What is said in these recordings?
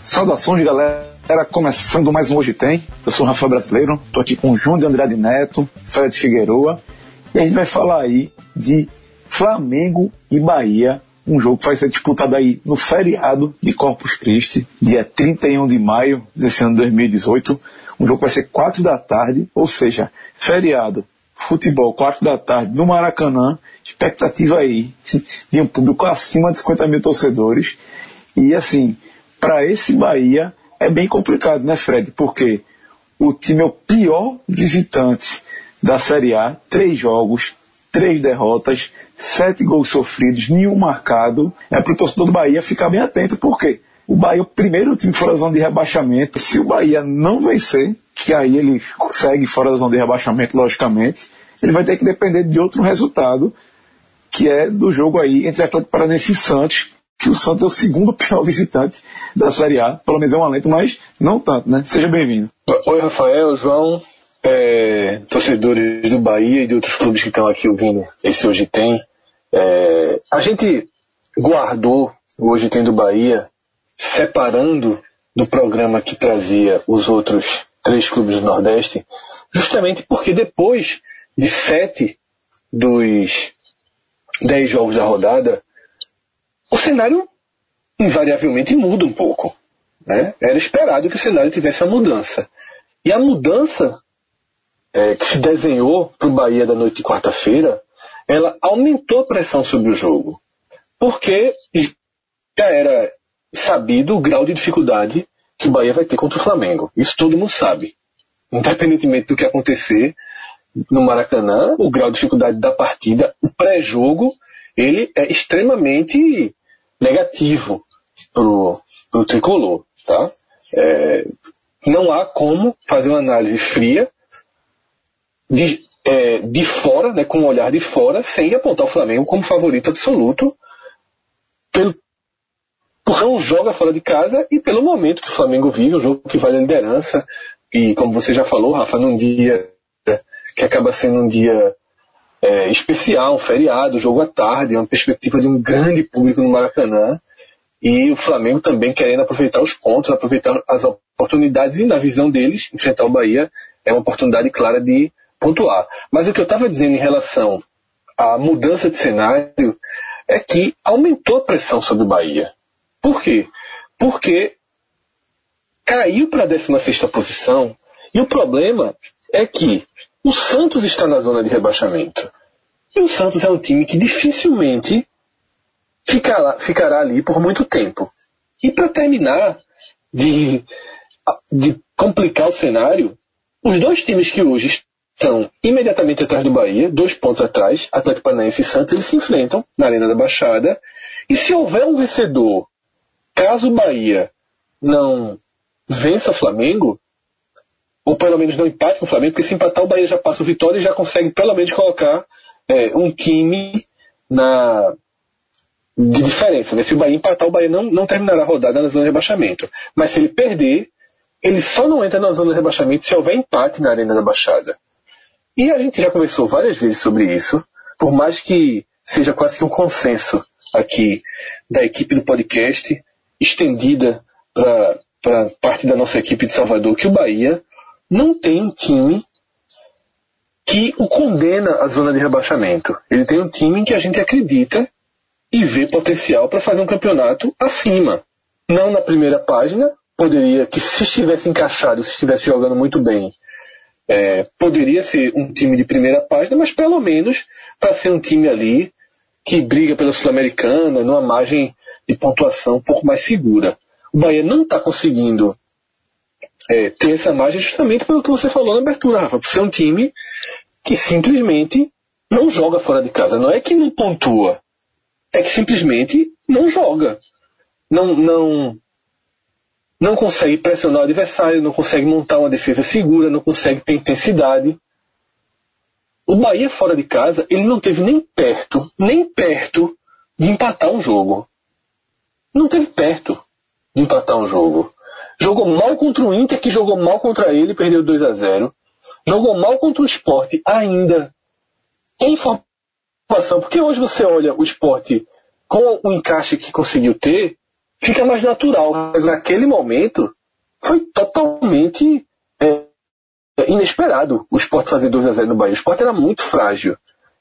Saudações, galera. Era começando mais um Hoje Tem. Eu sou o Rafael Brasileiro, estou aqui com o João de Andrade Neto, Fred Figueroa, e a gente vai falar aí de Flamengo e Bahia, um jogo que vai ser disputado aí no feriado de Corpus Christi, dia 31 de maio desse ano de 2018. Um jogo que vai ser 4 da tarde, ou seja, feriado, futebol 4 da tarde no Maracanã, expectativa aí de um público acima de 50 mil torcedores. E assim, para esse Bahia é bem complicado, né, Fred? Porque o time é o pior visitante da Série A, três jogos, três derrotas, sete gols sofridos, nenhum marcado. É para o torcedor do Bahia ficar bem atento, porque o Bahia o primeiro time fora da zona de rebaixamento. Se o Bahia não vencer, que aí ele consegue fora da zona de rebaixamento, logicamente, ele vai ter que depender de outro resultado, que é do jogo aí entre Atlético Paranense e Santos, que o Santos é o segundo pior visitante da Série A. Pelo menos é um alento, mas não tanto, né? Seja bem-vindo. Oi, Rafael, João, é, torcedores do Bahia e de outros clubes que estão aqui ouvindo esse Hoje Tem. É, a gente guardou o Hoje Tem do Bahia separando do programa que trazia os outros três clubes do Nordeste, justamente porque depois de sete dos dez jogos da rodada, o cenário invariavelmente muda um pouco. Né? Era esperado que o cenário tivesse uma mudança. E a mudança é, que se desenhou para o Bahia da noite de quarta-feira, ela aumentou a pressão sobre o jogo. Porque já era sabido o grau de dificuldade que o Bahia vai ter contra o Flamengo. Isso todo mundo sabe. Independentemente do que acontecer no Maracanã, o grau de dificuldade da partida, o pré-jogo, ele é extremamente negativo para o tricolor. Tá? É, não há como fazer uma análise fria de, é, de fora, né, com o um olhar de fora, sem apontar o Flamengo como favorito absoluto, pelo, não joga fora de casa e pelo momento que o Flamengo vive, um jogo que vale a liderança, e como você já falou, Rafa, num dia que acaba sendo um dia é, especial, um feriado, jogo à tarde, uma perspectiva de um grande público no Maracanã. E o Flamengo também querendo aproveitar os pontos, aproveitar as oportunidades, e na visão deles, enfrentar o Bahia é uma oportunidade clara de pontuar. Mas o que eu estava dizendo em relação à mudança de cenário é que aumentou a pressão sobre o Bahia. Por quê? Porque caiu para a 16 posição e o problema é que o Santos está na zona de rebaixamento. E o Santos é um time que dificilmente ficará, ficará ali por muito tempo. E para terminar de, de complicar o cenário, os dois times que hoje estão imediatamente atrás do Bahia, dois pontos atrás, Atlético Paranaense e Santos, eles se enfrentam na Arena da Baixada. E se houver um vencedor, caso o Bahia não vença o Flamengo, ou pelo menos não empate com o Flamengo, porque se empatar o Bahia já passa o Vitória e já consegue pelo menos colocar é, um time na de diferença. Né? Se o Bahia empatar, o Bahia não, não terminará a rodada na zona de rebaixamento. Mas se ele perder, ele só não entra na zona de rebaixamento se houver empate na Arena da Baixada. E a gente já conversou várias vezes sobre isso, por mais que seja quase que um consenso aqui da equipe do podcast, estendida para parte da nossa equipe de Salvador, que o Bahia não tem um time que o condena à zona de rebaixamento. Ele tem um time que a gente acredita e vê potencial para fazer um campeonato acima. Não na primeira página, poderia, que se estivesse encaixado, se estivesse jogando muito bem, é, poderia ser um time de primeira página, mas pelo menos para ser um time ali que briga pela Sul-Americana, numa margem de pontuação um pouco mais segura. O Bahia não está conseguindo é, ter essa margem justamente pelo que você falou na abertura, Rafa, por ser um time que simplesmente não joga fora de casa. Não é que não pontua, é que simplesmente não joga. Não, não, não consegue pressionar o adversário, não consegue montar uma defesa segura, não consegue ter intensidade. O Bahia fora de casa, ele não teve nem perto, nem perto de empatar um jogo. Não teve perto de empatar um jogo. Jogou mal contra o Inter, que jogou mal contra ele, perdeu 2 a 0 Jogou mal contra o esporte ainda. Em formação, porque hoje você olha o esporte com o encaixe que conseguiu ter, fica mais natural. Mas naquele momento, foi totalmente é, inesperado o esporte fazer 2 a 0 no Bahia. O esporte era muito frágil.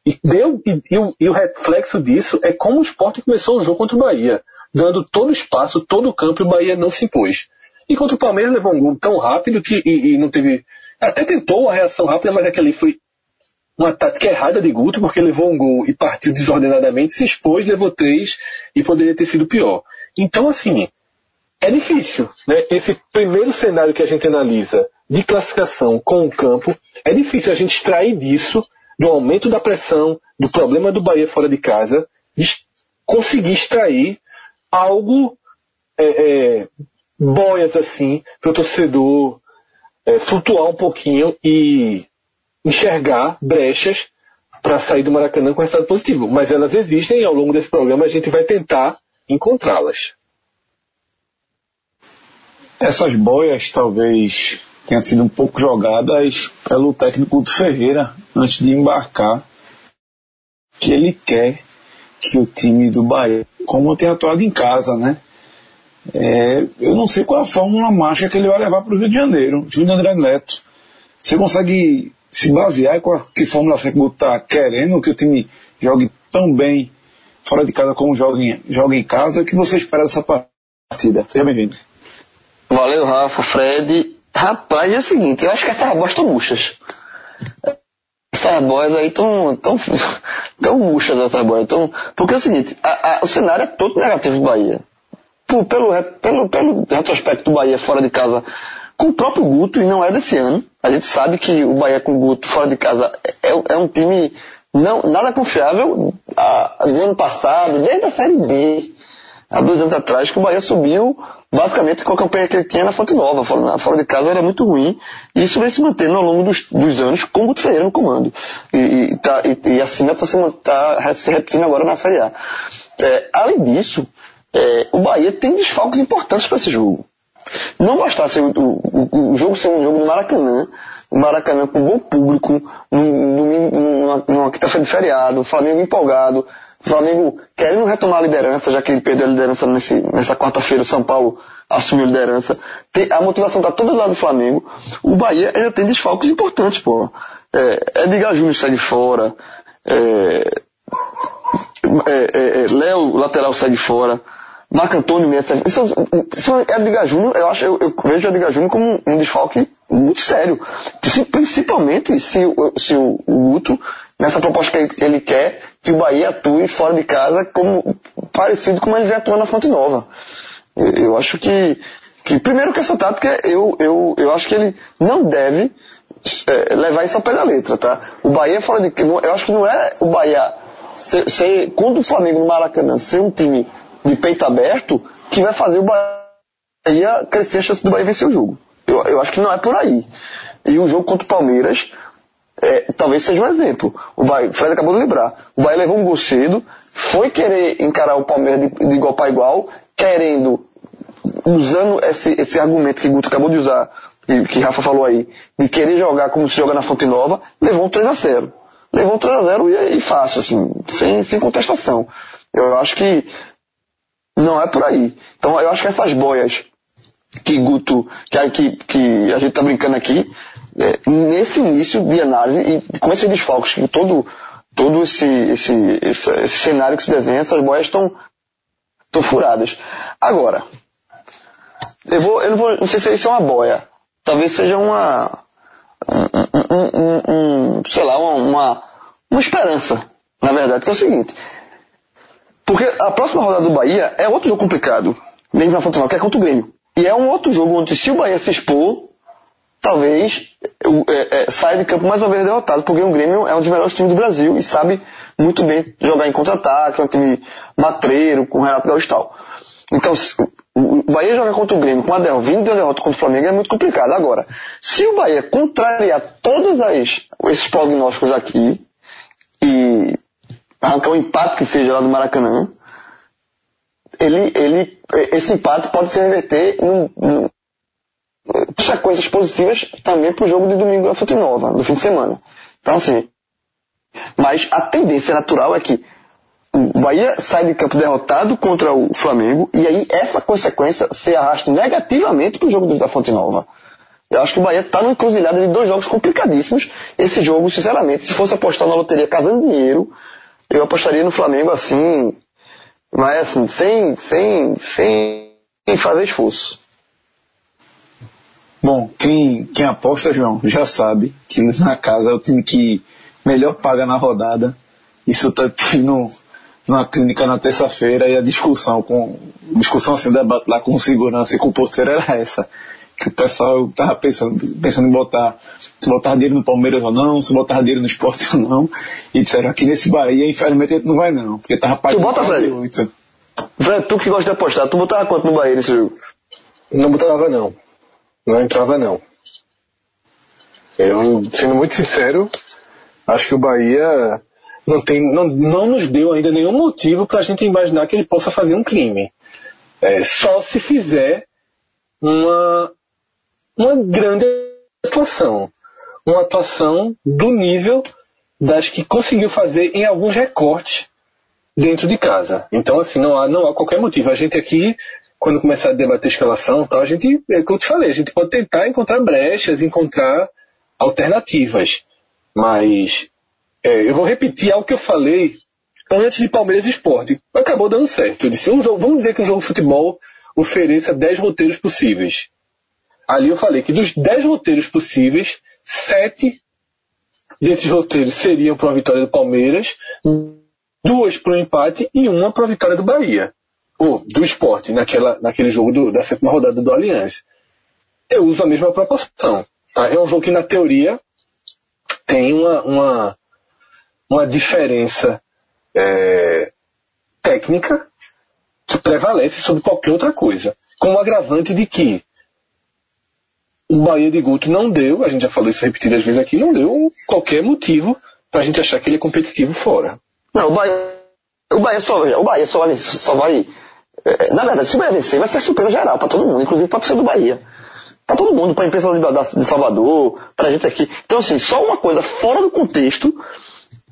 E, deu, e, e, o, e, o, reflexo disso é como o esporte começou o jogo contra o Bahia, dando todo o espaço, todo o campo, e o Bahia não se impôs. E contra o Palmeiras levou um gol tão rápido que e, não teve. Até tentou uma reação rápida, mas aquele foi uma tática errada de Guto, porque levou um gol e partiu desordenadamente, se expôs, levou três e poderia ter sido pior. Então, assim, é difícil. Né? Esse primeiro cenário que a gente analisa de classificação com o campo, é difícil a gente extrair disso do aumento da pressão, do problema do Bahia fora de casa, de conseguir extrair algo, é, é, boias assim, para o torcedor é, flutuar um pouquinho e enxergar brechas para sair do Maracanã com resultado positivo. Mas elas existem e ao longo desse programa a gente vai tentar encontrá-las. Essas boias talvez tenha sido um pouco jogadas pelo técnico do Ferreira antes de embarcar, que ele quer que o time do Bahia, como tem atuado em casa, né? É, eu não sei qual é a fórmula mágica que ele vai levar para o Rio de Janeiro, Júnior André Neto. Você consegue se basear em qual, que fórmula o está querendo que o time jogue tão bem fora de casa como joga em, joga em casa? O que você espera dessa partida? Seja bem-vindo. Valeu, Rafa, Fred. Rapaz, é o seguinte, eu acho que essas boias estão murchas. Essas boias aí estão tão, tão murchas, essas boias. Tão, porque é o seguinte, a, a, o cenário é todo negativo do Bahia. Por, pelo, pelo, pelo retrospecto do Bahia fora de casa com o próprio Guto, e não é desse ano. A gente sabe que o Bahia com o Guto fora de casa é, é um time não, nada confiável a, do ano passado, desde a Série B, há dois anos atrás, que o Bahia subiu basicamente com a campanha que ele tinha na Fonte Nova. Fora, fora de casa era muito ruim. E isso vem se mantendo ao longo dos, dos anos com o Guto Ferreira no comando. E, e, tá, e, e assim está se, tá se repetindo agora na Série A. É, além disso, é, o Bahia tem desfalques importantes para esse jogo. Não bastasse o, o, o, jogo ser um jogo no Maracanã, o Maracanã com bom público, numa, numa quinta-feira de feriado, o Flamengo empolgado, o Flamengo querendo retomar a liderança, já que ele perdeu a liderança nesse, nessa quarta-feira, o São Paulo assumiu a liderança. Tem, a motivação está toda do lado do Flamengo. O Bahia ainda tem desfalques importantes, pô. É, Edgar Júnior sai de fora. É, é, é, é Léo, lateral, sai de fora. Marco Antônio Mendes sai de fora. Isso, é Edgar Júnior, eu, acho, eu, eu vejo o Edgar Júnior como um desfalque muito sério. Principalmente se, se o, o Guto, nessa proposta que ele, ele quer, que o Bahia atue fora de casa como parecido com ele vem atuando na Fonte Nova. Eu, eu acho que, que, primeiro que essa tática, eu, eu, eu acho que ele não deve é, levar isso ao pé da letra, tá? O Bahia fora de eu acho que não é o Bahia ser, ser quando o Flamengo no Maracanã ser um time de peito aberto que vai fazer o Bahia crescer a chance do Bahia vencer o jogo. Eu, eu acho que não é por aí. E o jogo contra o Palmeiras é, talvez seja um exemplo. O, Bahia, o Fred acabou de lembrar. O Bahia levou um gol cedo, foi querer encarar o Palmeiras de, de igual para igual, querendo, usando esse, esse argumento que o Guto acabou de usar, que, que Rafa falou aí, de querer jogar como se joga na Fonte Nova, levou um 3 a 0 Levou um 3 a 0 e, e fácil, assim, sem, sem contestação. Eu acho que não é por aí. Então eu acho que essas boias que Guto, que, que, que a gente está brincando aqui, é, nesse início de análise e com esses desfalques, todo, todo esse, esse, esse, esse cenário que se desenha, essas boias estão furadas. Agora, eu, vou, eu não, vou, não sei se isso é uma boia. Talvez seja uma. Um, um, um, um sei lá, uma, uma esperança, na verdade, que é o seguinte. Porque a próxima rodada do Bahia é outro jogo complicado, mesmo na Fonte que é contra o Grêmio. E é um outro jogo onde se o Bahia se expor, talvez é, é, saia de campo mais uma vez derrotado, porque o Grêmio é um dos melhores times do Brasil e sabe muito bem jogar em contra-ataque, é um time matreiro, com o Renato Gaúcho e tal. Então, o Bahia jogar contra o Grêmio com a derrota, vindo de uma derrota contra o Flamengo é muito complicado. Agora, se o Bahia contrariar todos as, esses prognósticos aqui e arrancar um empate que seja lá do Maracanã, ele, ele, esse empate pode se reverter num, num, consequências positivas também para o jogo de domingo da Fonte Nova, do fim de semana. Então, assim, mas a tendência natural é que o Bahia sai de campo derrotado contra o Flamengo e aí essa consequência se arrasta negativamente para o jogo da Fonte Nova. Eu acho que o Bahia está numa encruzilhada de dois jogos complicadíssimos. Esse jogo, sinceramente, se fosse apostar na loteria casando dinheiro, eu apostaria no Flamengo assim, mas assim, sem, sem, sem fazer esforço. Bom, quem, quem aposta, João, já sabe que na casa é o time que melhor paga na rodada. Isso está tendo numa clínica na terça-feira e a discussão com discussão assim, debate lá com segurança e com o porteiro era essa. O pessoal estava pensando, pensando em botar se botar dinheiro no Palmeiras ou não, se botar dinheiro no esporte ou não. E disseram aqui nesse Bahia, infelizmente, a gente não vai não, porque tava pagando. Tu bota, Fred? Fred, tu que gosta de apostar, tu botava quanto no Bahia nesse jogo? Não botava não. Não entrava não. Eu, sendo muito sincero, acho que o Bahia não, tem, não, não nos deu ainda nenhum motivo para a gente imaginar que ele possa fazer um crime. É, só se fizer uma, uma grande atuação. Uma atuação do nível das que conseguiu fazer em alguns recortes dentro de casa. Então, assim, não há, não há qualquer motivo. A gente aqui, quando começar a debater escalação, então, a gente, é o que eu te falei, a gente pode tentar encontrar brechas, encontrar alternativas. Mas é, eu vou repetir algo que eu falei antes de Palmeiras Esporte. Acabou dando certo. Eu disse, um jogo, vamos dizer que um jogo de futebol ofereça 10 roteiros possíveis. Ali eu falei que dos 10 roteiros possíveis, 7 desses roteiros seriam para a vitória do Palmeiras, duas para o empate e uma para a vitória do Bahia. Ou do esporte, naquela, naquele jogo do, da sétima rodada do Aliança. Eu uso a mesma proporção. Tá? É um jogo que, na teoria, tem uma, uma, uma diferença é, técnica que prevalece sobre qualquer outra coisa. Com o agravante de que o Bahia de Guto não deu, a gente já falou isso repetidas vezes aqui, não deu qualquer motivo para a gente achar que ele é competitivo fora. Não, o Bahia, o Bahia só, o Bahia só vai, só vai é, na verdade, se o Bahia vencer, vai ser surpresa geral para todo mundo, inclusive para o do Bahia. Para todo mundo, para a imprensa de Salvador, para a gente aqui. Então, assim, só uma coisa fora do contexto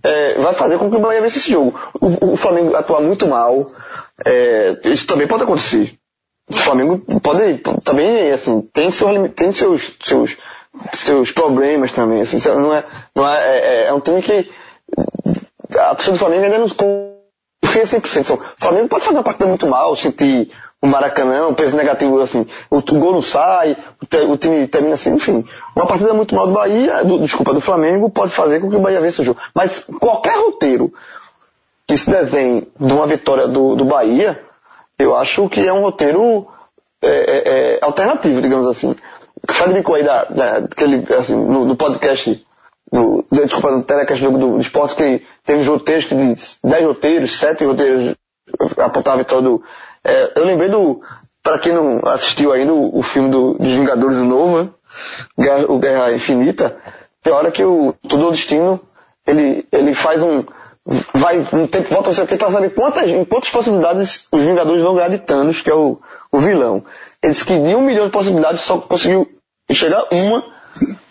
é, vai fazer com que o Bahia vença esse jogo. O, o Flamengo atua muito mal, é, isso também pode acontecer. O Flamengo pode também, assim, tem, seu, tem seus, seus, seus problemas também. Assim, não é, não é, é, é um time que a torcida do Flamengo ainda não confia 100%. Então, o Flamengo pode fazer uma partida muito mal, sentir o Maracanã, um peso negativo, assim, o, o gol não sai, o, o, time termina assim, enfim. Uma partida muito mal do Bahia, do, desculpa, do Flamengo, pode fazer com que o Bahia vença o jogo. Mas qualquer roteiro que se desenhe de uma vitória do, do Bahia, eu acho que é um roteiro é, é, é, alternativo, digamos assim. O Fred brincou aí da, da, daquele, assim, no, no podcast, no, desculpa, no telecast do, do, do esporte, que teve roteiros de 10 roteiros, 7 roteiros apontar a vitória do, é, eu lembrei do, para quem não assistiu ainda o, o filme do, dos Vingadores do Novo, né? Guerra, o Guerra Infinita, tem hora que o Todo o Destino, ele, ele faz um, vai um tempo, volta não o que, pra saber quantas, em quantas possibilidades os Vingadores vão ganhar de Thanos, que é o, o vilão. Ele disse que de um milhão de possibilidades só conseguiu enxergar uma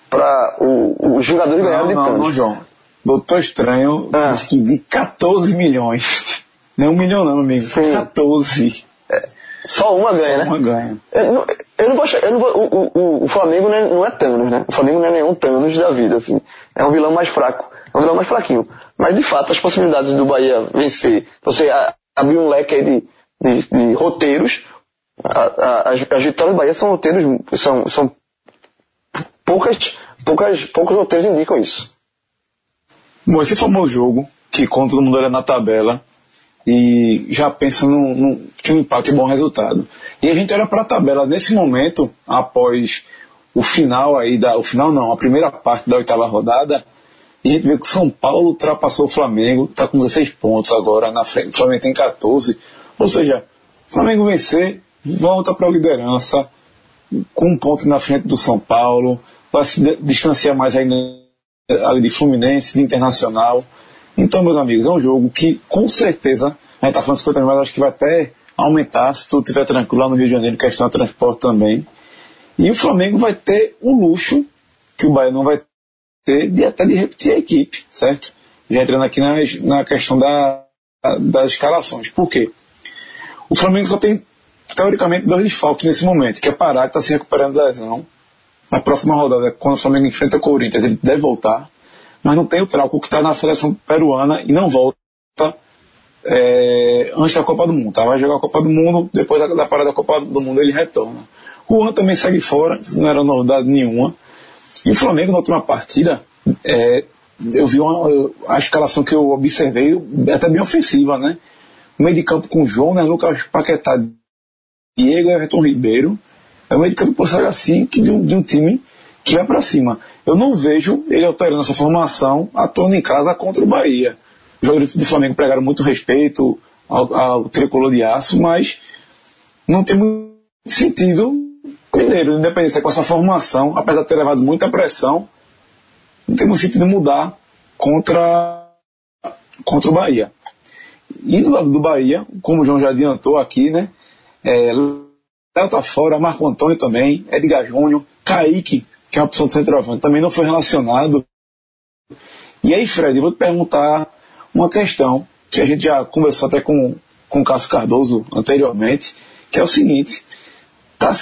para os Vingadores ganharem de Thanos. Não, João. Doutor Estranho ah. diz que de 14 milhões. Nem um milhão não, amigo. Sim. 14. É, só uma ganha, só né? Uma ganha. Eu não, eu não vou, eu não vou o, o, o Flamengo não é, não é Thanos, né? O Flamengo não é nenhum Thanos da vida, assim. É um vilão mais fraco. É um vilão mais fraquinho. Mas de fato, as possibilidades do Bahia vencer, você abrir um leque aí de, de, de roteiros, a, a, as, as, vitórias do Bahia são roteiros, são, são poucas, poucas, poucos roteiros indicam isso. Bom, esse famoso jogo, que conta todo mundo olha na tabela, e já pensa no, no, que o empate é bom resultado. E a gente olha para a tabela nesse momento, após o final aí da. O final não, a primeira parte da oitava rodada, e a gente vê que o São Paulo ultrapassou o Flamengo, está com 16 pontos agora na frente, o Flamengo tem 14. Ou seja, o Flamengo vencer, volta para a liderança, com um ponto na frente do São Paulo, vai se distanciar mais aí ali de Fluminense, de Internacional. Então, meus amigos, é um jogo que, com certeza, a gente está falando 50 mas acho que vai até aumentar se tudo estiver tranquilo lá no Rio de Janeiro, questão de transporte também. E o Flamengo vai ter o luxo, que o Bahia não vai ter, de até de repetir a equipe, certo? Já entrando aqui na, na questão da, das escalações. Por quê? O Flamengo só tem, teoricamente, dois desfalques nesse momento, que é Pará, que está se recuperando da lesão. Na próxima rodada, quando o Flamengo enfrenta o Corinthians, ele deve voltar. Mas não tem o Trauco, que está na seleção peruana e não volta é, antes da Copa do Mundo. Tá? Vai jogar a Copa do Mundo, depois da, da parada da Copa do Mundo ele retorna. O Juan também segue fora, isso não era novidade nenhuma. E o Flamengo, na última partida, é, eu vi uma, a escalação que eu observei, até bem ofensiva, né? O meio de campo com João, né? Lucas Paquetá, Diego Everton Ribeiro. É o meio de campo por assim que de um, de um time que vai para cima. Eu não vejo ele alterando essa formação atuando em casa contra o Bahia. Os jogadores do Flamengo pregaram muito respeito ao, ao tricolor de aço, mas não tem muito sentido, primeiro, independência com essa formação, apesar de ter levado muita pressão, não tem muito sentido mudar contra, contra o Bahia. E do lado do Bahia, como o João já adiantou aqui, né? É, Léo tá fora, Marco Antônio também, Edgar Júnior, Kaique, que é uma opção de centroavante, também não foi relacionado. E aí, Fred, eu vou te perguntar uma questão que a gente já conversou até com, com o Cássio Cardoso anteriormente, que é o seguinte, tá,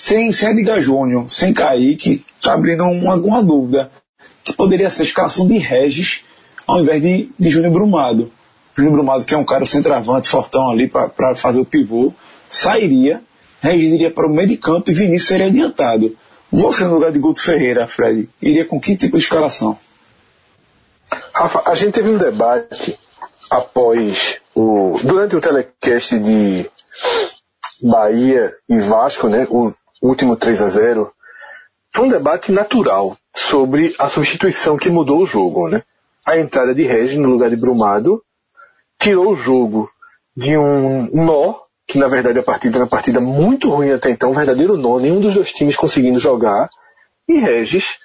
sem, sem Edgar Júnior, sem Kaique, tá abrindo uma, uma dúvida, que poderia ser a escalação de Regis ao invés de, de Júnior Brumado. Júnior Brumado, que é um cara centroavante, fortão ali para fazer o pivô, sairia, Regis iria para o meio de campo e Vinícius seria adiantado. Você, no lugar de Guto Ferreira, Fred, iria com que tipo de escalação? Rafa, a gente teve um debate após o. Durante o telecast de Bahia e Vasco, né? O último 3 a 0 foi um debate natural sobre a substituição que mudou o jogo, né? A entrada de Regis no lugar de Brumado tirou o jogo de um nó que na verdade a partida era uma partida muito ruim até então, um verdadeiro nó, nenhum dos dois times conseguindo jogar, e Regis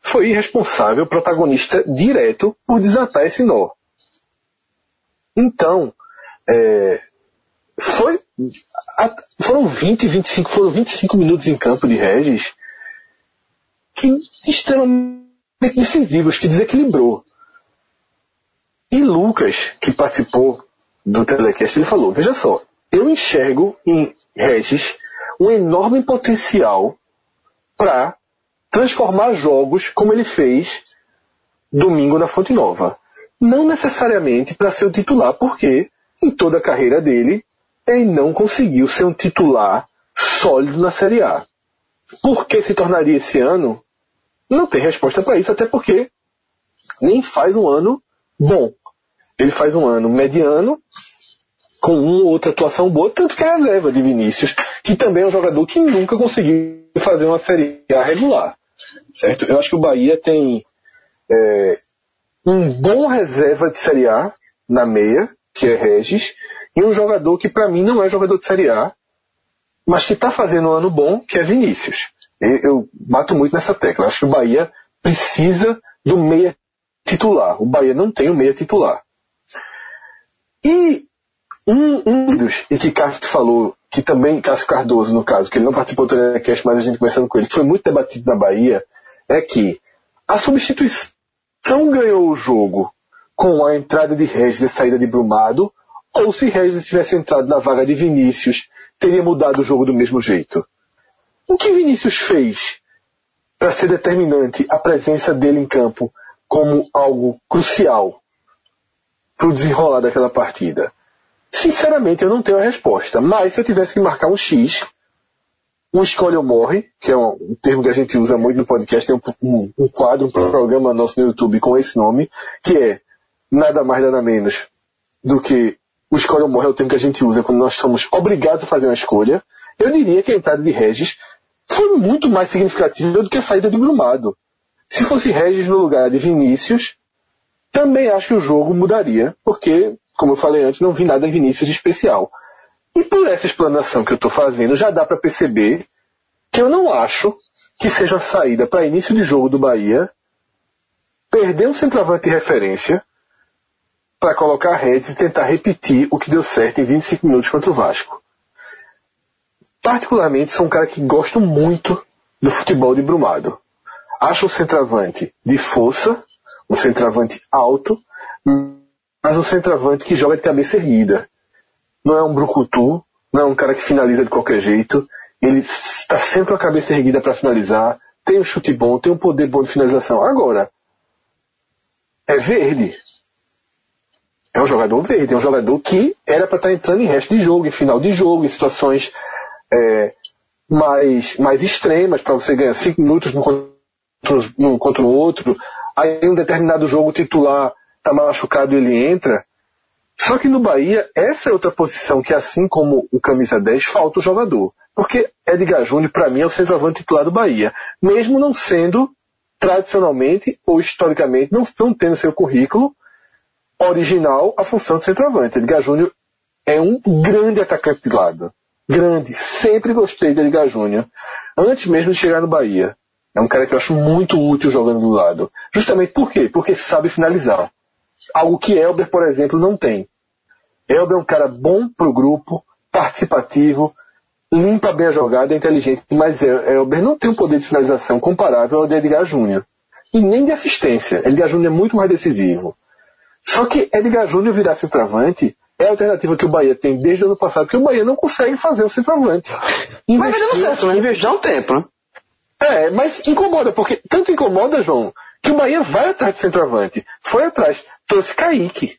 foi responsável, protagonista direto por desatar esse nó. Então, é, foi, foram 20, 25, foram 25 minutos em campo de Regis que extremamente decisivos, que desequilibrou. E Lucas, que participou do telecast, ele falou, veja só, eu enxergo em Regis um enorme potencial para transformar jogos como ele fez domingo na Fonte Nova. Não necessariamente para ser o titular, porque em toda a carreira dele ele não conseguiu ser um titular sólido na Série A. Por que se tornaria esse ano? Não tem resposta para isso, até porque nem faz um ano bom. Ele faz um ano mediano, com uma ou outra atuação boa, tanto que é reserva de Vinícius, que também é um jogador que nunca conseguiu fazer uma Série A regular. Certo? Eu acho que o Bahia tem é, um bom reserva de Série A na meia, que é Regis, e um jogador que para mim não é jogador de Série A, mas que está fazendo um ano bom, que é Vinícius. Eu, eu bato muito nessa tecla. Acho que o Bahia precisa do meia titular. O Bahia não tem o meia titular. E um, um dos, e que Cássio falou, que também, Cássio Cardoso, no caso, que ele não participou do telecast, mas a gente conversando com ele, que foi muito debatido na Bahia, é que a substituição ganhou o jogo com a entrada de Regis e a saída de Brumado, ou se Regis tivesse entrado na vaga de Vinícius, teria mudado o jogo do mesmo jeito. O que Vinícius fez para ser determinante a presença dele em campo como algo crucial para o desenrolar daquela partida? Sinceramente, eu não tenho a resposta. Mas se eu tivesse que marcar um X, um escolhe ou morre, que é um, termo que a gente usa muito no podcast, tem um, um, um, quadro, um programa nosso no YouTube com esse nome, que é nada mais nada menos do que o escolhe ou morre é o termo que a gente usa quando nós somos obrigados a fazer uma escolha. Eu diria que a entrada de Regis foi muito mais significativa do que a saída de Brumado. Se fosse Regis no lugar de Vinícius, também acho que o jogo mudaria, porque como eu falei antes, não vi nada em Vinícius de especial. E por essa explanação que eu estou fazendo, já dá para perceber que eu não acho que seja a saída para início de jogo do Bahia perder um centroavante de referência para colocar a rede e tentar repetir o que deu certo em 25 minutos contra o Vasco. particularmente, sou um cara que gosto muito do futebol de Brumado. Acho o centroavante de força, um centroavante alto, mas um centroavante que joga de cabeça erguida. Não é um brucutu, não é um cara que finaliza de qualquer jeito. Ele está sempre com a cabeça erguida para finalizar, tem um chute bom, tem um poder bom de finalização. Agora, é verde. É um jogador verde, é um jogador que era para estar tá entrando em resto de jogo, em final de jogo, em situações é, mais, mais extremas, para você ganhar cinco minutos no contra, o outro. Aí em um determinado jogo o titular está machucado ele entra. Só que no Bahia, essa é outra posição que, assim como o camisa 10, falta o jogador. Porque Edgar Júnior, para mim, é o centroavante titular do Bahia. Mesmo não sendo, tradicionalmente ou historicamente, não, não tendo seu currículo original a função de centroavante. Edgar Júnior é um grande atacante de lado. Grande. Sempre gostei de Edgar Júnior. Antes mesmo de chegar no Bahia. É um cara que eu acho muito útil jogando do lado. Justamente por quê? Porque sabe finalizar. Algo que Elber, por exemplo, não tem. Elber é um cara bom pro grupo, participativo, limpa bem a jogada, é inteligente, mas Elber não tem um poder de finalização comparável ao de Edgar Júnior. E nem de assistência. Edgar Júnior é muito mais decisivo. Só que Edgar Júnior virar centroavante é a alternativa que o Bahia tem desde o ano passado, porque o Bahia não consegue fazer o centroavante. Investir, mas vai dando certo, né? Investir um tempo, né? É, mas incomoda, porque tanto incomoda, João, que o Bahia vai atrás de centroavante. Foi atrás, trouxe Kaique.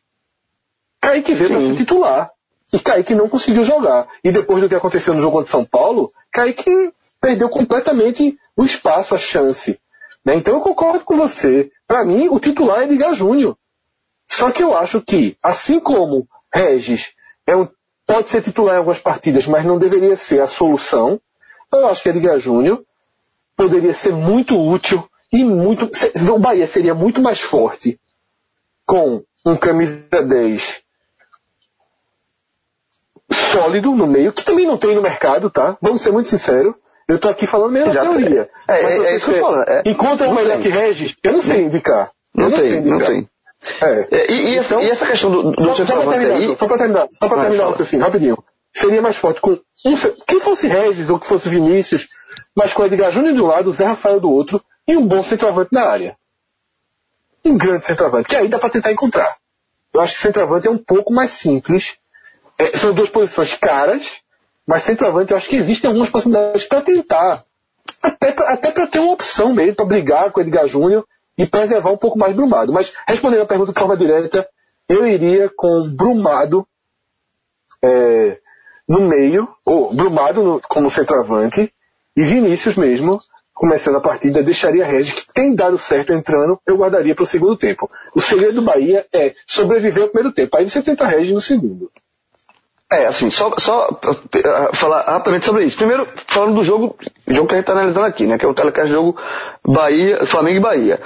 Kaique veio para ser titular. E Kaique não conseguiu jogar. E depois do que aconteceu no jogo contra São Paulo, Kaique perdeu completamente o espaço, a chance. Né? Então eu concordo com você. Para mim, o titular é Edgar Júnior. Só que eu acho que, assim como Regis é um, pode ser titular em algumas partidas, mas não deveria ser a solução, eu acho que Edgar Júnior poderia ser muito útil e muito. O Bahia seria muito mais forte com um camisa 10 sólido no meio, que também não tem no mercado, tá? Vamos ser muito sinceros. Eu tô aqui falando meio na teoria. É, é, é isso que eu falo. É, encontra um melhor que Regis, eu não sei indicar. Não, não tem, não tem. É. E, e, essa, então, e, essa, questão do, do só, só para terminar, aí... só para terminar, só para terminar o raciocínio, rapidinho. Seria mais forte com um, quem fosse Regis ou que fosse Vinícius, mas com Edgar Júnior de um lado, Zé Rafael do outro, e um bom centroavante na área. Um grande centroavante, que aí dá para tentar encontrar. Eu acho que centroavante é um pouco mais simples. É, são duas posições caras, mas centroavante eu acho que existem algumas possibilidades para tentar. Até para até ter uma opção mesmo, para brigar com o Edgar Júnior e preservar um pouco mais Brumado. Mas respondendo a pergunta de forma direta, eu iria com Brumado é, no meio, ou Brumado no, como centroavante, e Vinícius mesmo, começando a partida, deixaria Regis, que tem dado certo entrando, eu guardaria para o segundo tempo. O segredo do Bahia é sobreviver ao primeiro tempo. Aí você tenta Regis no segundo. É, assim, só, só uh, falar rapidamente sobre isso. Primeiro, falando do jogo, jogo que a gente está analisando aqui, né? Que é o telecast jogo Bahia, Flamengo e Bahia.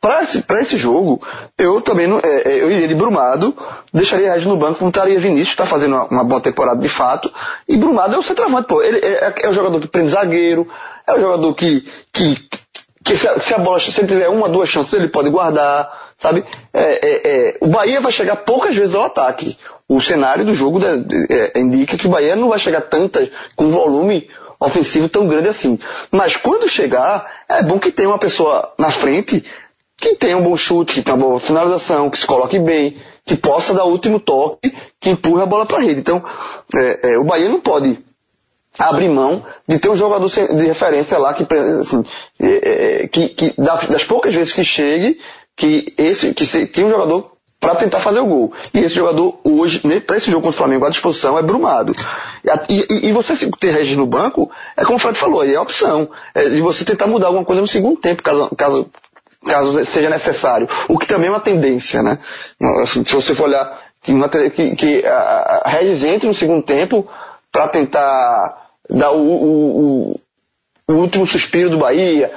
Para esse, esse jogo, eu também não, é, eu iria de Brumado, deixaria Regis no banco, montaria Vinícius, está fazendo uma, uma, boa temporada de fato, e Brumado é o centroavante, pô. Ele é, é, o jogador que prende zagueiro, é o jogador que, que, que se, a, se a bola, se ele tiver uma, duas chances, ele pode guardar, sabe? É, é, é, o Bahia vai chegar poucas vezes ao ataque. O cenário do jogo é, indica que o Bahia não vai chegar tantas, com volume ofensivo tão grande assim. Mas quando chegar, é bom que tenha uma pessoa na frente que tenha um bom chute, que tenha uma boa finalização, que se coloque bem, que possa dar o último toque, que empurre a bola para a rede. Então, é, é, o Bahia não pode abrir mão de ter um jogador de referência lá que, assim, é, é que, que das poucas vezes que chegue, que esse que se, tem um jogador para tentar fazer o gol. E esse jogador hoje, para esse jogo contra o Flamengo à disposição, é Brumado. E, e, e você ter Regis no banco, é como o Fred falou, é a opção. É de você tentar mudar alguma coisa no segundo tempo, caso, caso caso seja necessário. O que também é uma tendência, né? Assim, se você for olhar que, que, a, Regis entre no segundo tempo para tentar dar o, o, o, o, último suspiro do Bahia,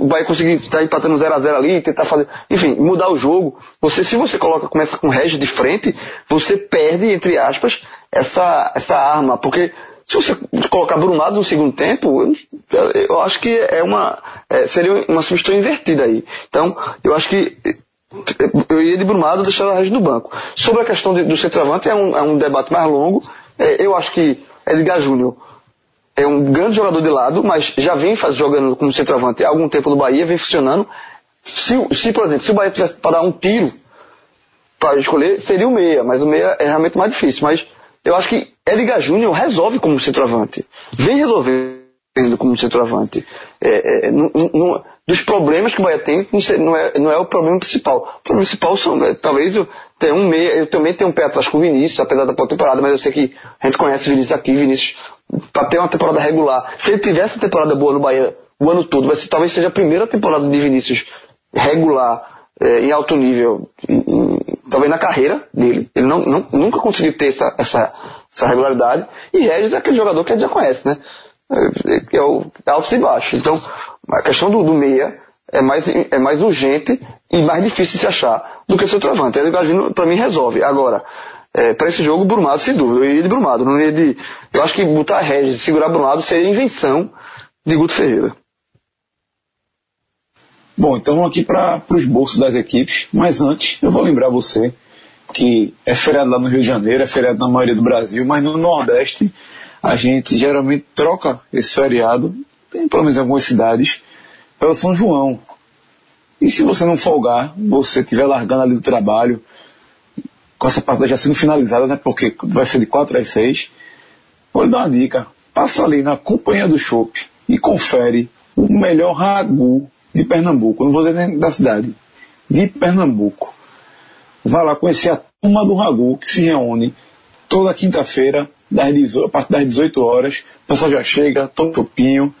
o Bahia conseguir estar empatando 0 a 0 ali, tentar fazer, enfim, mudar o jogo. Você, se você coloca, começa com Regis de frente, você perde, entre aspas, essa, essa arma, porque se você colocar Brumado no segundo tempo, eu, eu acho que é uma, é, seria uma substituição invertida aí. Então, eu acho que eu iria de Brumado deixar o resto do banco. Sobre a questão de, do centroavante, é um, é um debate mais longo. É, eu acho que Edgar Júnior é um grande jogador de lado, mas já vem faz, jogando como centroavante há algum tempo no Bahia, vem funcionando. Se, se por exemplo, se o Bahia tivesse para dar um tiro para escolher, seria o meia, mas o meia é realmente mais difícil. Mas eu acho que Edgar Júnior resolve como centroavante. Vem resolvendo como centroavante. É, é, não, não, dos problemas que o Bahia tem, não é, não é o problema principal. O problema principal são, é, talvez, eu tenha um meia, eu também tenho um pé atrás com o Vinícius, apesar da boa temporada, mas eu sei que a gente conhece o Vinícius aqui, Vinícius, para ter uma temporada regular. Se ele tivesse uma temporada boa no Bahia o ano todo, mas talvez seja a primeira temporada de Vinícius regular, é, em alto nível, em, em, talvez na carreira dele. Ele não, não, nunca conseguiu ter essa, essa, essa regularidade. E Regis é aquele jogador que a gente já conhece, né? É, que é o altos e baixos. Então, a questão do, do meia é mais, é mais urgente e mais difícil de se achar do que o centroavante. Ele, para mim, resolve. Agora, é, para esse jogo, Brumado, sem dúvida. Eu ia de Brumado. Não ia de, eu acho que botar Regis, segurar Brumado, seria invenção de Guto Ferreira. Bom, então vamos aqui para os bolsos das equipes. Mas antes, eu vou lembrar você que é feriado lá no Rio de Janeiro, é feriado na maioria do Brasil, mas no Nordeste a gente geralmente troca esse feriado, tem pelo menos em algumas cidades, pelo São João. E se você não folgar, você estiver largando ali do trabalho, com essa parte já sendo finalizada, né? Porque vai ser de 4 às 6, vou lhe dar uma dica. Passa ali na Companhia do Chopp e confere o melhor ragu de Pernambuco. Não vou dizer nem da cidade. De Pernambuco. Vá lá conhecer a turma do ragu que se reúne toda quinta-feira a partir das 18 horas, o pessoal já chega, toma um chopinho,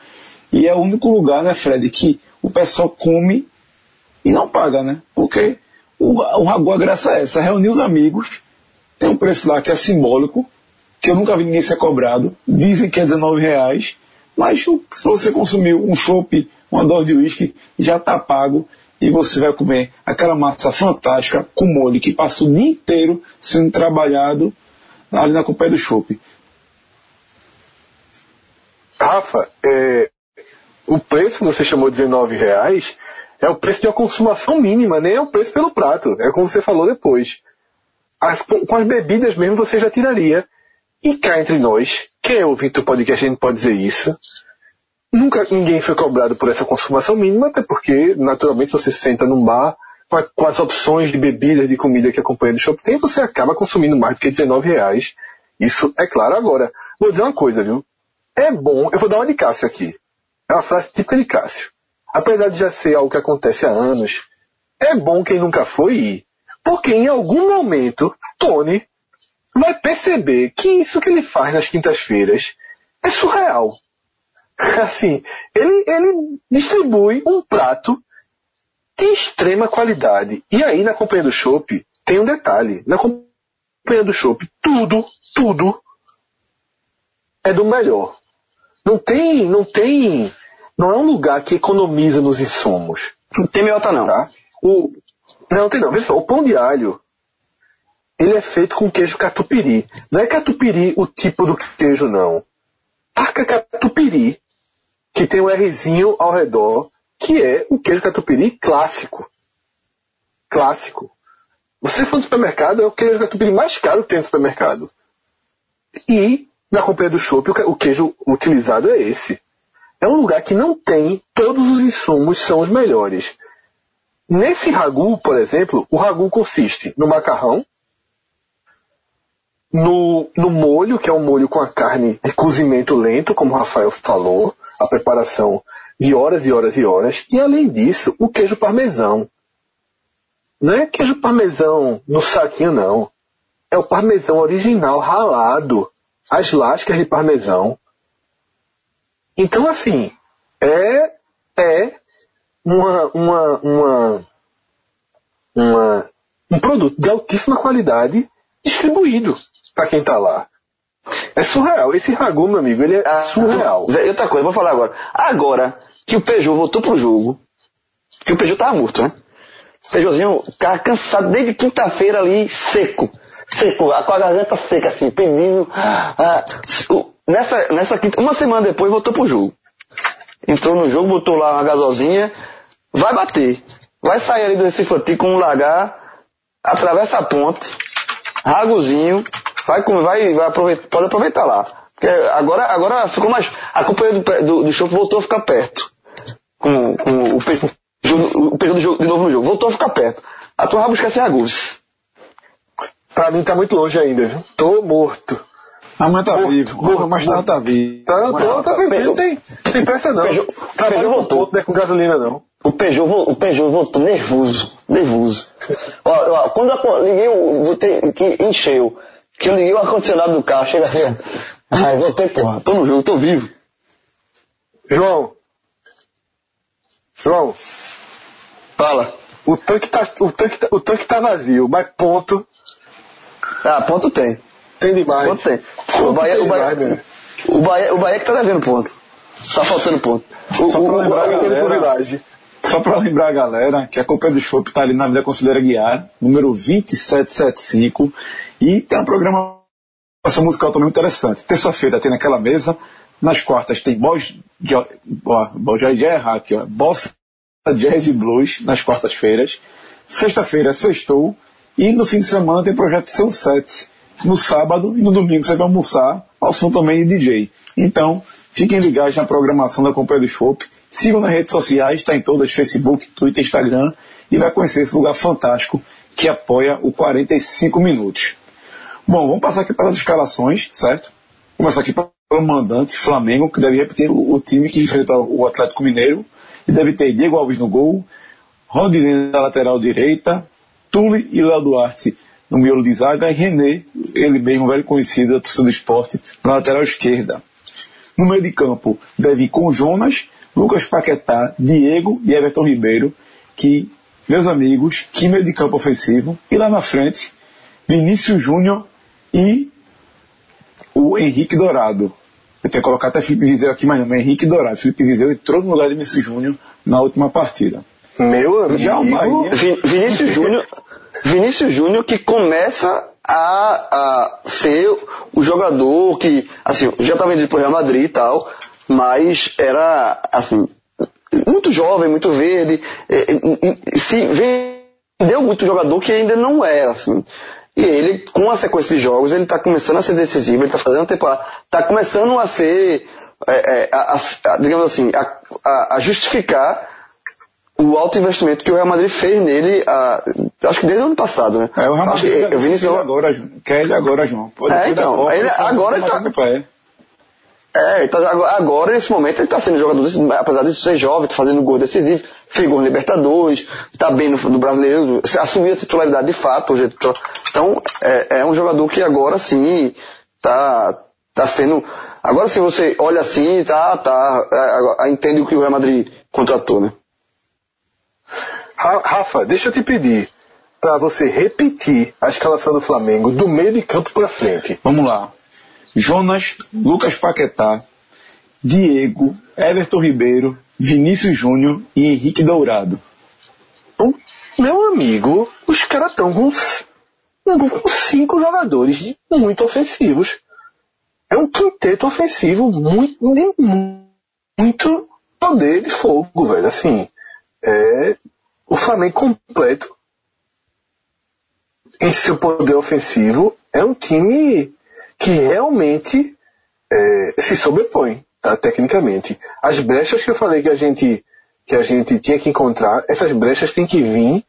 e é o único lugar, né, Fred, que o pessoal come e não paga, né? Porque o, o Ragu, a graça é essa, reunir os amigos, tem um preço lá que é simbólico, que eu nunca vi ninguém ser cobrado, dizem que é 19 reais, mas se você consumiu um chopp, uma dose de uísque, já está pago e você vai comer aquela massa fantástica com molho que passa o dia inteiro sendo trabalhado ali na companhia do Chopp. Rafa, é, o preço que você chamou de R$19,00 é o preço de uma consumação mínima, nem é o preço pelo prato. É como você falou depois. As, com as bebidas mesmo você já tiraria. E cá entre nós, quem é ouvinte do podcast, a gente pode dizer isso. Nunca ninguém foi cobrado por essa consumação mínima, até porque, naturalmente, você se senta num bar com, a, com as opções de bebidas, de comida que acompanha do shopping, você acaba consumindo mais do que 19 reais. Isso é claro agora. Vou dizer uma coisa, viu? É bom, eu vou dar uma de Cássio aqui. É uma frase típica de Cássio. Apesar de já ser algo que acontece há anos, é bom quem nunca foi ir. Porque em algum momento, Tony vai perceber que isso que ele faz nas quintas-feiras é surreal. Assim, ele, ele distribui um prato de extrema qualidade. E aí, na companhia do Chopp, tem um detalhe. Na companhia do Chopp, tudo, tudo é do melhor. Não tem, não tem, não é um lugar que economiza nos insumos. Não tem meota não. Tá? O, não tem não. Veja só, o pão de alho, ele é feito com queijo catupiry. Não é catupiry o tipo do queijo, não. Arca catupiry, que tem um Rzinho ao redor, que é o queijo catupiry clássico. Clássico. Você for no supermercado, é o queijo catupiry mais caro que tem no supermercado. E, na companhia do chopp, o queijo utilizado é esse. É um lugar que não tem, todos os insumos são os melhores. Nesse ragu, por exemplo, o ragu consiste no macarrão, no, no molho, que é um molho com a carne de cozimento lento, como o Rafael falou, a preparação de horas e horas e horas. E além disso, o queijo parmesão. Não é queijo parmesão no saquinho, não. É o parmesão original ralado. As lascas de parmesão. Então, assim, é, é uma, uma, uma, uma, um produto de altíssima qualidade distribuído para quem está lá. É surreal. Esse ragu, meu amigo, ele é ah, surreal. Outra coisa, vou falar agora. Agora, que o Peugeot voltou pro jogo, que o Peugeot tava morto, né? O Peugeotzinho, cara cansado desde quinta-feira ali, seco. Seco, com a garganta seca, assim, pedindo. Ah, nessa, nessa quinta, uma semana depois voltou pro jogo. Entrou no jogo, botou lá uma gasolzinha, vai bater. Vai sair ali do Recife Antigo com um lagar, atravessa a ponte, ragozinho, vai, vai, vai aproveitar, pode aproveitar lá. agora, agora ficou mais. A companhia do, do, do show voltou a ficar perto. Com, com o, período, o período de novo no jogo. Voltou a ficar perto. A tua buscar sem agulhas. Pra mim tá muito longe ainda, viu? Tô morto. Amanhã tá Morto, vivo. morto, mas não tá vivo. Tá, tô, não, tá tá- vivo. Não tem, tem pressa não. Peugeot- Trabalho voltou. não é com gasolina não. O Peugeot, o Peugeot voltou nervoso, nervoso. Ó, ó, quando eu liguei o, botei, que encheu, que eu liguei o ar-condicionado do carro, chega assim, ó. ai, voltei, porra, tô no jogo, tô vivo. João. João, Fala. o tanque tá, o tanque tá, o tanque tá vazio, mas ponto Ah, ponto tem. tem demais. Ponto tem. Ponto O Bahia, tem o Bahia, demais, o Bahia, o Bahia que tá devendo ponto. Tá faltando ponto. O, Só o, pra lembrar, o- ser galera. Só para lembrar a galera que a Copa do Chopp está ali na Vida Considera Guiar, número 2775, e tem um programa essa musical também interessante. Terça-feira tem naquela mesa, nas quartas tem boss, já ia errar aqui, ó, bossa, jazz e blues nas quartas-feiras. Sexta-feira sextou e no fim de semana tem projeto Sunset. No sábado e no domingo você vai almoçar ao som também de DJ. Então, fiquem ligados na programação da Companhia do Chopp. Sigam nas redes sociais, está em todas, Facebook, Twitter, Instagram, e vai conhecer esse lugar fantástico que apoia o 45 Minutos. Bom, vamos passar aqui pelas escalações, certo? Começar aqui pelo mandante, Flamengo, que deve repetir o, time que enfrenta o Atlético Mineiro. E deve ter Diego Alves no gol, Rodinei na lateral direita, Tule e Léo Duarte no miolo de zaga e René, ele mesmo velho conhecido da torcida do esporte, na lateral esquerda. No meio de campo deve ir com Jonas, Lucas Paquetá, Diego e Everton Ribeiro, que, meus amigos, que meio de campo ofensivo. E lá na frente, Vinícius Júnior e o Henrique Dourado. Eu tenho que colocar até Felipe Vizeu aqui, mas não, mas Henrique Dourado. Felipe Vizeu entrou no lugar de Vinícius Júnior na última partida. Meu amigo. Já o Bahia- Vin- Vinícius Júnior, Vinícius Júnior que começa a, a ser o jogador que, assim, já estava vendido pro Real Madrid e tal, mas era, assim, muito jovem, muito verde, e, e- se vendeu muito jogador que ainda não era, assim. E ele, com a sequência de jogos, ele está começando a ser decisivo, ele está fazendo temporada, está começando a ser, é, é, a- a- digamos assim, a- a justificar o alto investimento que o Real Madrid fez nele, ah, acho que desde o ano passado, né? É, o Real Acho Madrid que, quer o Vinícius, ele agora, quer ele agora, João. Pô, É, então, Copa, ele- foi agora ele tá- é, ele tá- agora, agora, nesse momento, ele está sendo jogador, apesar de ser jovem, tá fazendo gol decisivo, fez gol Libertadores, está bem no, no brasileiro, assumiu a titularidade de fato. Hoje, é titular. então, é, é um jogador que agora sim tá, tá sendo. Agora se você olha assim, tá, tá, é, entende o que o Real Madrid contratou, né? Ra- Rafa, deixa eu te pedir para você repetir a escalação do Flamengo do meio de campo para frente. Vamos lá. Jonas, Lucas Paquetá, Diego, Everton Ribeiro, Vinícius Júnior e Henrique Dourado. Meu amigo, os caras estão com, com cinco jogadores muito ofensivos. É um quinteto ofensivo muito, muito poder de fogo, velho. Assim, é o Flamengo completo em seu poder ofensivo é um time que realmente é, se sobrepõe, tá? Tecnicamente. As brechas que eu falei que a gente que a gente tinha que encontrar, essas brechas têm que vir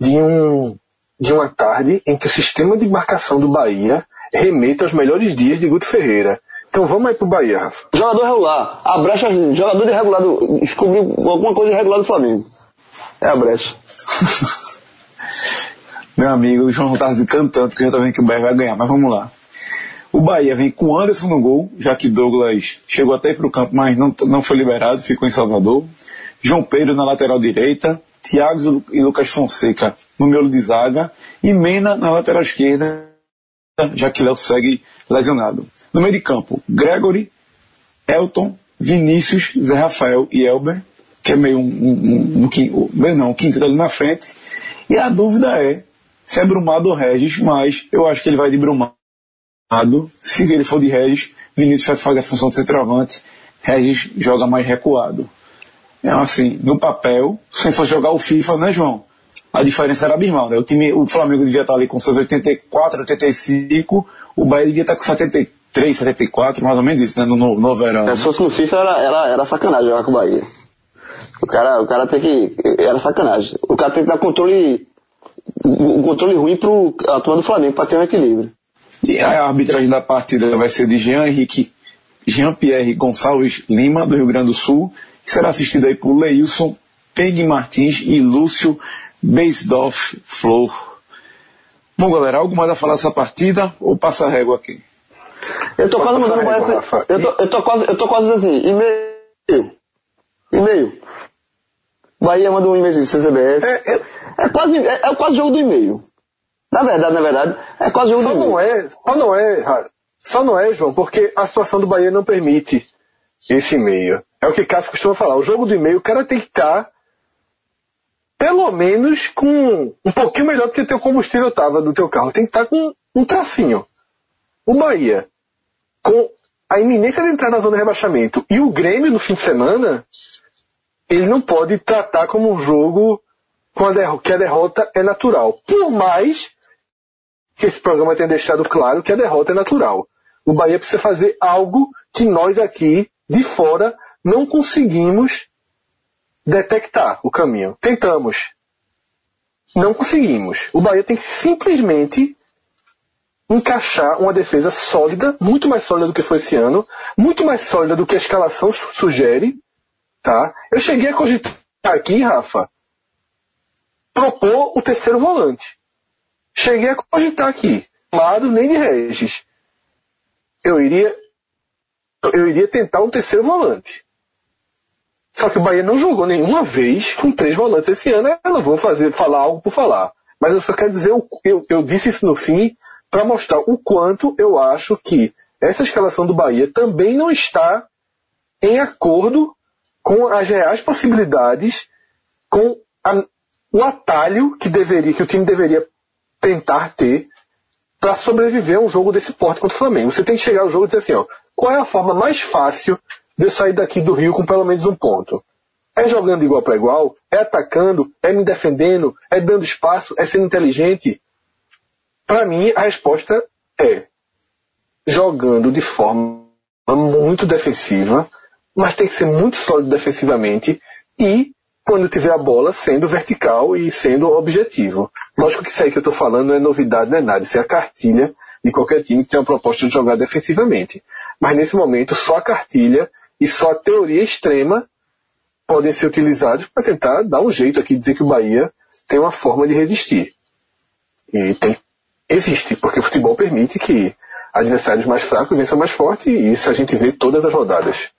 de um de uma tarde em que o sistema de marcação do Bahia remeta aos melhores dias de Guto Ferreira. Então vamos aí pro Bahia, Rafa. Jogador regular. A brecha, jogador irregular descobriu alguma coisa irregular do Flamengo. É a brecha. Meu amigo, o João tá cantando, porque já tá vendo que o Bahia vai ganhar, mas vamos lá. O Bahia vem com Anderson no gol, já que Douglas chegou até para o campo, mas não, não foi liberado, ficou em Salvador. João Pedro na lateral direita, Thiago e Lucas Fonseca no miolo de zaga e Mena na lateral esquerda, já que Léo segue lesionado. No meio de campo, Gregory, Elton, Vinícius, Zé Rafael e Elber, que é meio um, um, um, um, meio não, um quinto ali na frente. E a dúvida é se é Brumado ou Regis, mas eu acho que ele vai de Brumado. Se ele for de Regis, Vinícius vai fazer a função de centroavante, Regis joga mais recuado. É assim, no papel, se fosse jogar o FIFA, né, João? A diferença era abismal, né? O time, o Flamengo devia estar ali com seus 84, 85, o Bahia devia estar com 3,74, mais ou menos isso, né? No, no verão. Se fosse no FIFA era, era, era sacanagem jogar com o Bahia. O cara, o cara tem que. Era sacanagem. O cara tem que dar controle. Um controle ruim pro a turma do Flamengo pra ter um equilíbrio. E a arbitragem da partida vai ser de Jean Henrique, Jean-Pierre Gonçalves Lima, do Rio Grande do Sul, que será assistido aí por Leilson Peg Martins e Lúcio Beisdorf Flor. Bom, galera, algo mais a falar dessa partida ou passa a régua aqui? Eu tô quase mandando Bahia. Eu tô, eu tô quase, eu tô quase assim, e-mail. E-mail. Bahia manda um e-mail de CCBF. É, é, é quase, é, é quase jogo do e-mail. Na verdade, na verdade, é quase jogo só do e-mail. Não é, só não é, só não é, João, porque a situação do Bahia não permite esse e-mail. É o que Cássio costuma falar. O jogo do e-mail, o cara tem que estar tá, pelo menos com um pouquinho melhor do que o teu combustível estava do teu carro. Tem que estar tá com um tracinho. O Bahia, com a iminência de entrar na zona de rebaixamento e o Grêmio no fim de semana, ele não pode tratar como um jogo que a derrota é natural. Por mais que esse programa tenha deixado claro que a derrota é natural. O Bahia precisa fazer algo que nós aqui, de fora, não conseguimos detectar o caminho. Tentamos. Não conseguimos. O Bahia tem que simplesmente encaixar uma defesa sólida, muito mais sólida do que foi esse ano, muito mais sólida do que a escalação sugere, tá? Eu cheguei a cogitar aqui, Rafa, propor o terceiro volante. Cheguei a cogitar aqui, Amado nem de Regis. Eu iria, eu iria tentar um terceiro volante. Só que o Bahia não jogou nenhuma vez com três volantes esse ano. Eu não vou fazer, falar algo por falar. Mas eu só quero dizer, eu, eu disse isso no fim, para mostrar o quanto eu acho que essa escalação do Bahia também não está em acordo com as reais possibilidades, com a, o atalho que deveria, que o time deveria tentar ter para sobreviver a um jogo desse porte contra o Flamengo. Você tem que chegar ao jogo e dizer assim, ó, qual é a forma mais fácil de eu sair daqui do Rio com pelo menos um ponto? É jogando igual para igual? É atacando? É me defendendo? É dando espaço? É sendo inteligente? Para mim, a resposta é jogando de forma muito defensiva, mas tem que ser muito sólido defensivamente e, quando tiver a bola, sendo vertical e sendo objetivo. Lógico que isso aí que eu estou falando não é novidade, não é nada. Isso é a cartilha de qualquer time que tem uma proposta de jogar defensivamente. Mas nesse momento, só a cartilha e só a teoria extrema podem ser utilizados para tentar dar um jeito aqui dizer que o Bahia tem uma forma de resistir. E tem existe, porque o futebol permite que adversários mais fracos vençam mais forte e isso a gente vê todas as rodadas.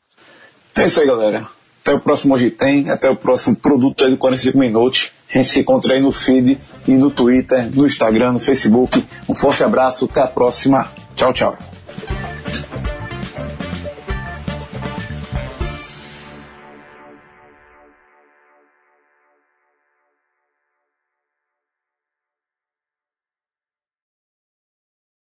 Então é isso aí, galera. Até o próximo Hoje Tem, até o próximo produto aí do 45 Minutos. A gente se encontra aí no feed e no Twitter, no Instagram, no Facebook. Um forte abraço, até a próxima. Tchau, tchau.